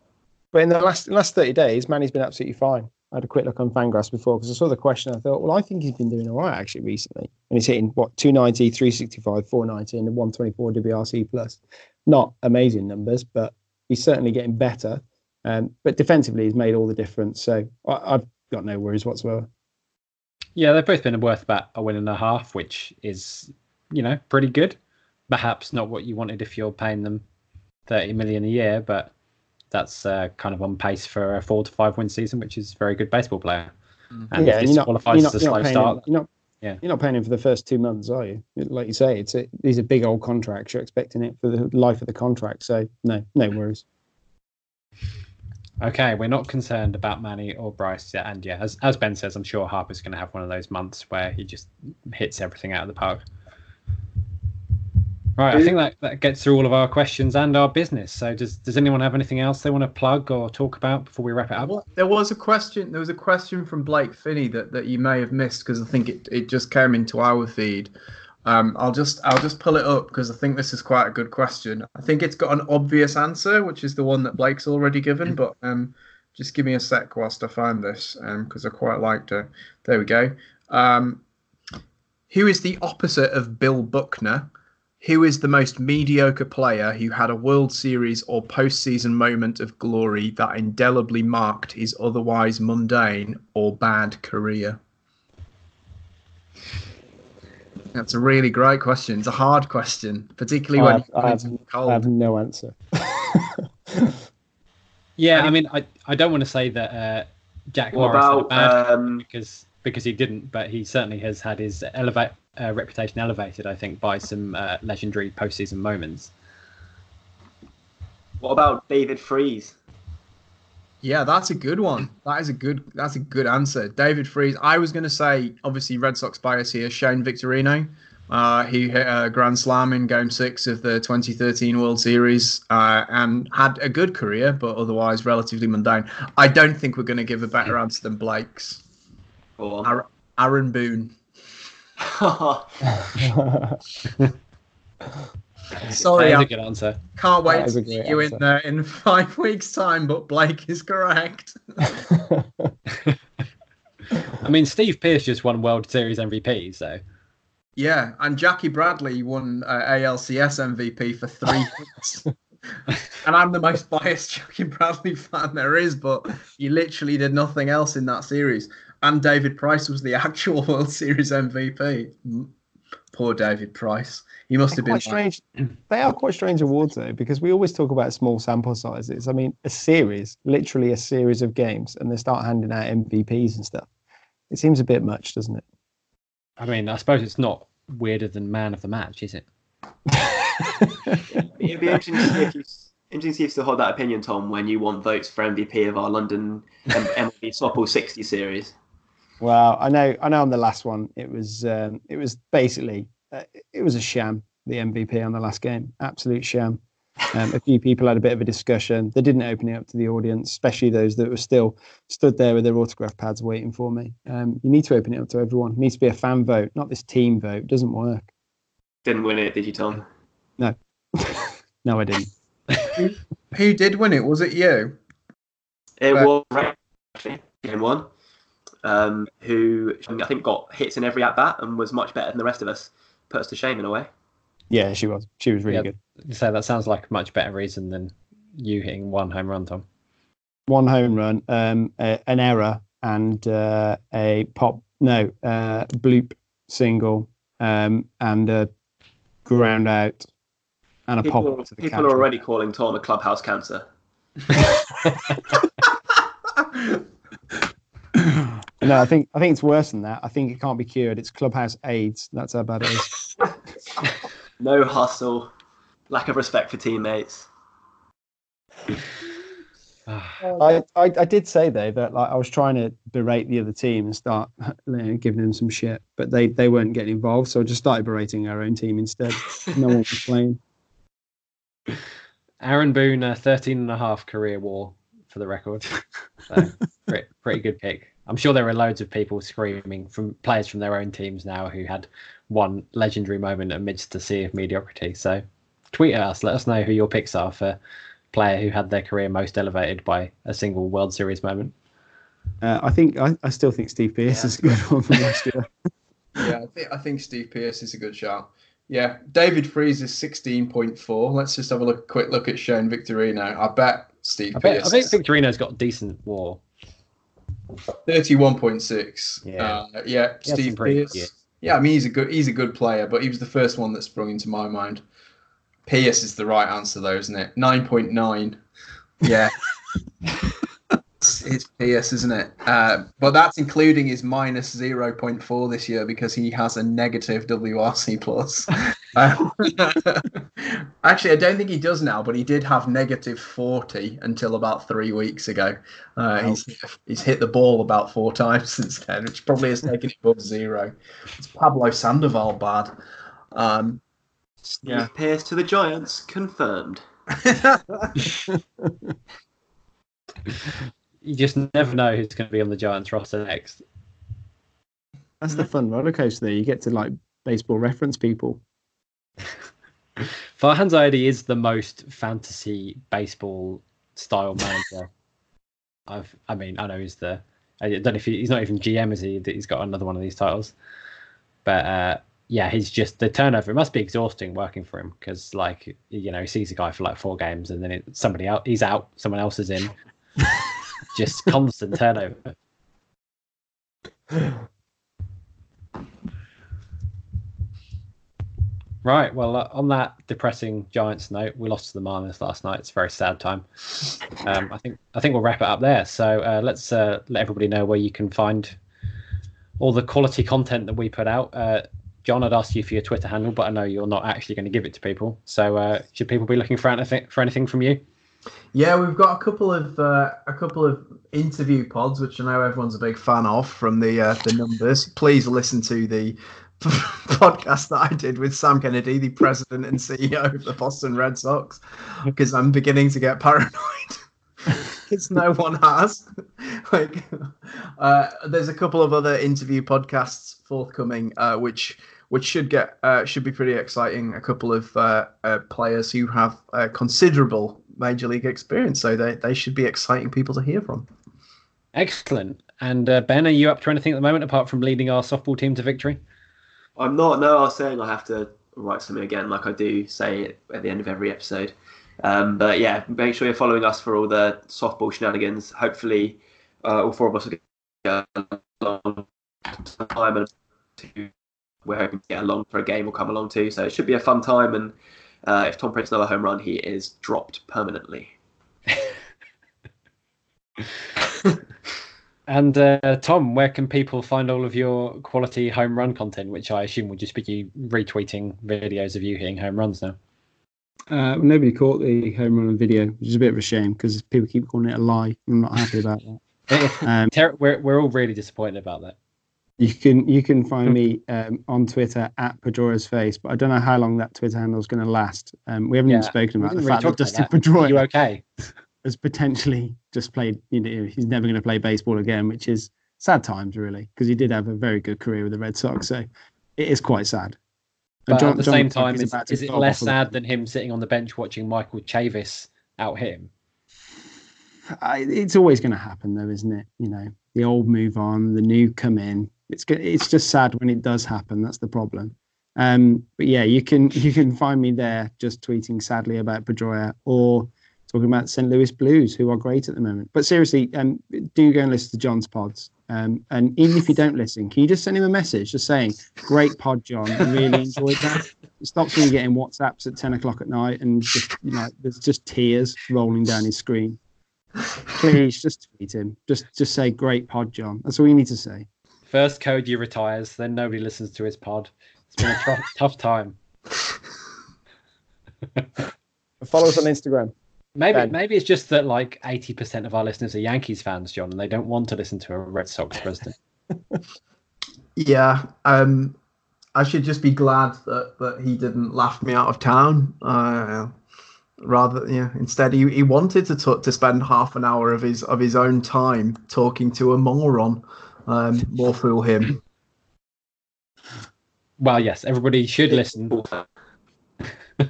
But in the last last 30 days, Manny's been absolutely fine. I had a quick look on Fangraphs before because I saw the question. I thought, well, I think he's been doing all right actually recently. And he's hitting what 290, 365, 490, and 124 WRC plus. Not amazing numbers, but he's certainly getting better. Um, but defensively, he's made all the difference. So I, I've got no worries whatsoever. Yeah, they've both been worth about a win and a half, which is, you know, pretty good. Perhaps not what you wanted if you're paying them 30 million a year, but that's uh, kind of on pace for a four to five win season, which is a very good baseball player. Mm-hmm. And yeah, if and this you're not, qualifies you're as a slow paying start, him, you're not, Yeah. you're not paying him for the first two months, are you? Like you say, it's a, these are big old contracts. You're expecting it for the life of the contract. So no, no worries. Okay, we're not concerned about Manny or Bryce yet, and yeah, as as Ben says, I'm sure Harper's going to have one of those months where he just hits everything out of the park. Right, I think that, that gets through all of our questions and our business. So, does does anyone have anything else they want to plug or talk about before we wrap it up? What- There was a question. There was a question from Blake Finney that, that you may have missed because I think it, it just came into our feed. Um, I'll just I'll just pull it up because I think this is quite a good question. I think it's got an obvious answer, which is the one that Blake's already given. But um, just give me a sec whilst I find this because I quite liked it. There we go. Um, who is the opposite of Bill Buckner? Who is the most mediocre player who had a World Series or postseason moment of glory that indelibly marked his otherwise mundane or bad career? That's a really great question. It's a hard question, particularly I when have, I have, into I have no answer. Yeah, I mean, I, I don't want to say that uh, Jack What Morris had a about bad um, because because he didn't, but he certainly has had his elevate uh, reputation elevated. I think by some uh, legendary postseason moments. what about David Freese? Yeah, that's a good one. That is a good. That's a good answer, David Freese. I was going to say, obviously, Red Sox bias here. Shane Victorino, uh, he hit a grand slam in Game Six of the 2013 World Series uh, and had a good career, but otherwise relatively mundane. I don't think we're going to give a better answer than Blake's. Or Aaron, Aaron Boone. Sorry, that is I a good answer. can't wait to a see great you in answer. uh, in five weeks' time. But Blake is correct. I mean, Steve Pearce just won World Series MVP, so Yeah, and Jackie Bradley won uh, ALCS MVP for three hits. and I'm the most biased Jackie Bradley fan there is, but he literally did nothing else in that series. And David Price was the actual World Series MVP. Poor David Price. He must have They're been. quite like- strange. They are quite strange awards though, because we always talk about small sample sizes. I mean, a series, literally a series of games, and they start handing out MVPs and stuff. It seems a bit much, doesn't it? I mean, I suppose it's not weirder than man of the match, is it? It'd be interesting to see if you interesting to see if you still hold that opinion, Tom, when you want votes for MVP of our London M- MLB Softball 60 series. Well, I know, I know. On the last one, it was, um, it was basically, uh, it was a sham. The MVP on the last game, absolute sham. Um, a few people had a bit of a discussion. They didn't open it up to the audience, especially those that were still stood there with their autograph pads waiting for me. Um, you need to open it up to everyone. It needs to be a fan vote, not this team vote. It doesn't work. Didn't win it, did you, Tom? No, no, I didn't. Who did win it? Was it you? It Right. was actually game one, um, who I think got hits in every at bat and was much better than the rest of us. Put us to shame in a way. Yeah, she was. She was really Yeah. good. So that sounds like a much better reason than you hitting one home run, Tom. One home run, um, a, an error, and uh, a pop. No, uh, bloop single, um, and a ground out, and a pop People, up to the people catcher. are already calling Tom a clubhouse cancer. No, I think I think it's worse than that. I think it can't be cured. It's clubhouse AIDS. That's how bad it is. No hustle, lack of respect for teammates. I, I, I did say though that like I was trying to berate the other team and start you know, giving them some shit, but they they weren't getting involved, so I just started berating our own team instead. No one was playing. Aaron Boone, a 13 and a half career war for the record. So, pretty, pretty good pick. I'm sure there are loads of people screaming from players from their own teams now who had one legendary moment amidst a sea of mediocrity. So tweet at us, let us know who your picks are for player who had their career most elevated by a single World Series moment? Uh, I think I, I still think Steve Pearce Yeah. is a good one from last year. Yeah, I think, I think Steve Pearce is a good shout. Yeah, David Freese is 16.4. Let's just have a look, quick look at Shane Victorino. I bet Steve I bet, I think Victorino's got decent war. 31.6. Yeah. uh, yeah. He Steve good Pearce. Yeah, I mean he's a good he's a good player, but he was the first one that sprung into my mind. Pearce is the right answer though, isn't it? Nine point nine. Yeah. it's, it's Pearce, isn't it? Uh, but that's including his minus zero point four this year because he has a negative WRC plus. Uh, actually, I don't think he does now, but he did have negative forty until about three weeks ago. Uh, he's he's hit the ball about four times since then, which probably has taken it above zero. It's Pablo Sandoval bad. Um, Steve Yeah. Pearce to the Giants, confirmed. You just never know who's going to be on the Giants roster next. That's the fun roller coaster. There, you get to like baseball reference people. Farhan Zaidi is the most fantasy baseball style manager. I've, I mean, I know he's the. I don't know if he, he's not even GM, is he? that He's got another one of these titles. But uh, yeah, he's just the turnover. It must be exhausting working for him because, like, you know, he sees a guy for like four games and then it, somebody else he's out, someone else is in. just constant turnover. Right. Well, uh, on that depressing Giants note, we lost to the Marlins last night. It's a very sad time. Um, I think I think we'll wrap it up there. So uh, let's uh, let everybody know where you can find all the quality content that we put out. Uh, John, I'd ask you for your Twitter handle, but I know you're not actually going to give it to people. So uh, should people be looking for anything for anything from you? Yeah, we've got a couple of uh, a couple of interview pods, which I know everyone's a big fan of from the uh, the numbers. Please listen to the podcast that I did with Sam Kennedy, the president and CEO of the Boston Red Sox, because I'm beginning to get paranoid. Because no one has. like, uh, there's a couple of other interview podcasts forthcoming, uh, which which should get uh, should be pretty exciting. A couple of uh, uh, players who have uh, considerable major league experience, so they they should be exciting people to hear from. Excellent. And uh, Ben, are you up to anything at the moment apart from leading our softball team to victory? I'm not. No, I was saying I have to write something again, like I do say at the end of every episode. Um, but yeah, make sure you're following us for all the softball shenanigans. Hopefully, uh, all four of us will get along time and to, we're hoping to get along for a game or come along too. So it should be a fun time. And uh, if Tom prints another home run, he is dropped permanently. And uh, Tom, where can people find all of your quality home run content, which I assume will just be you retweeting videos of you hitting home runs now? Uh, nobody caught the home run video, which is a bit of a shame because people keep calling it a lie. I'm not happy about that. Um, Ter- we're, we're all really disappointed about that. You can you can find me um, on Twitter at Pedroia's face, but I don't know how long that Twitter handle is going to last. Um, we haven't Yeah, even spoken about the didn't fact really that Dustin that. Are you okay? has potentially just played. You know, he's never going to play baseball again, which is sad times really, because he did have a very good career with the Red Sox. So it is quite sad. But John- at the John same time, is, is it less sad than him sitting on the bench watching Michael Chavis out him? I, it's always going to happen, though, isn't it? You know, the old move on, the new come in. It's it's just sad when it does happen. That's the problem. Um, but yeah, you can you can find me there just tweeting sadly about Pedroia or talking about St. Louis Blues, who are great at the moment. But seriously, um, do go and listen to John's pods. Um, and even if you don't listen, can you just send him a message just saying, "Great pod, John. Really enjoyed that." It stops me getting WhatsApps at ten o'clock at night and just you know, there's just tears rolling down his screen. Please just tweet him. Just just say great pod, John. That's all you need to say. First, Cody retires, then nobody listens to his pod. It's been a tough, tough time. Follow us on Instagram. Maybe Ben. maybe it's just that like eighty percent of our listeners are Yankees fans, John, and they don't want to listen to a Red Sox president. Yeah, um, I should just be glad that, that he didn't laugh me out of town. Uh, rather, yeah, instead he, he wanted to talk, to spend half an hour of his of his own time talking to a moron. Um, more fool him. well, yes, everybody should listen.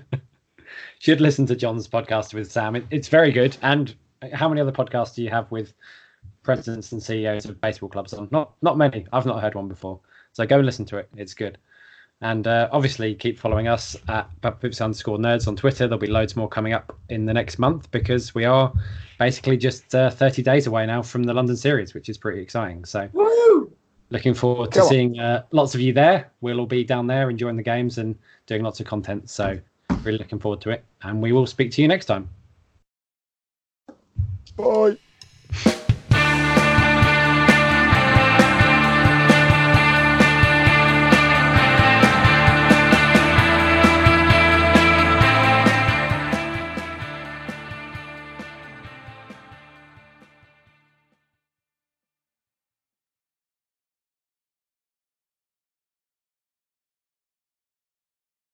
should listen to John's podcast with Sam. It, it's very good. And how many other podcasts do you have with presidents and CEOs of baseball clubs on? Not not many. I've not heard one before. So go and listen to it. It's good. And uh, obviously, keep following us at Pips underscore nerds on Twitter. There'll be loads more coming up in the next month because we are basically just uh, 30 days away now from the London series, which is pretty exciting. So, Woo! looking forward to Go seeing uh, lots of you there. We'll all be down there enjoying the games and doing lots of content. So, really looking forward to it. And we will speak to you next time. Bye.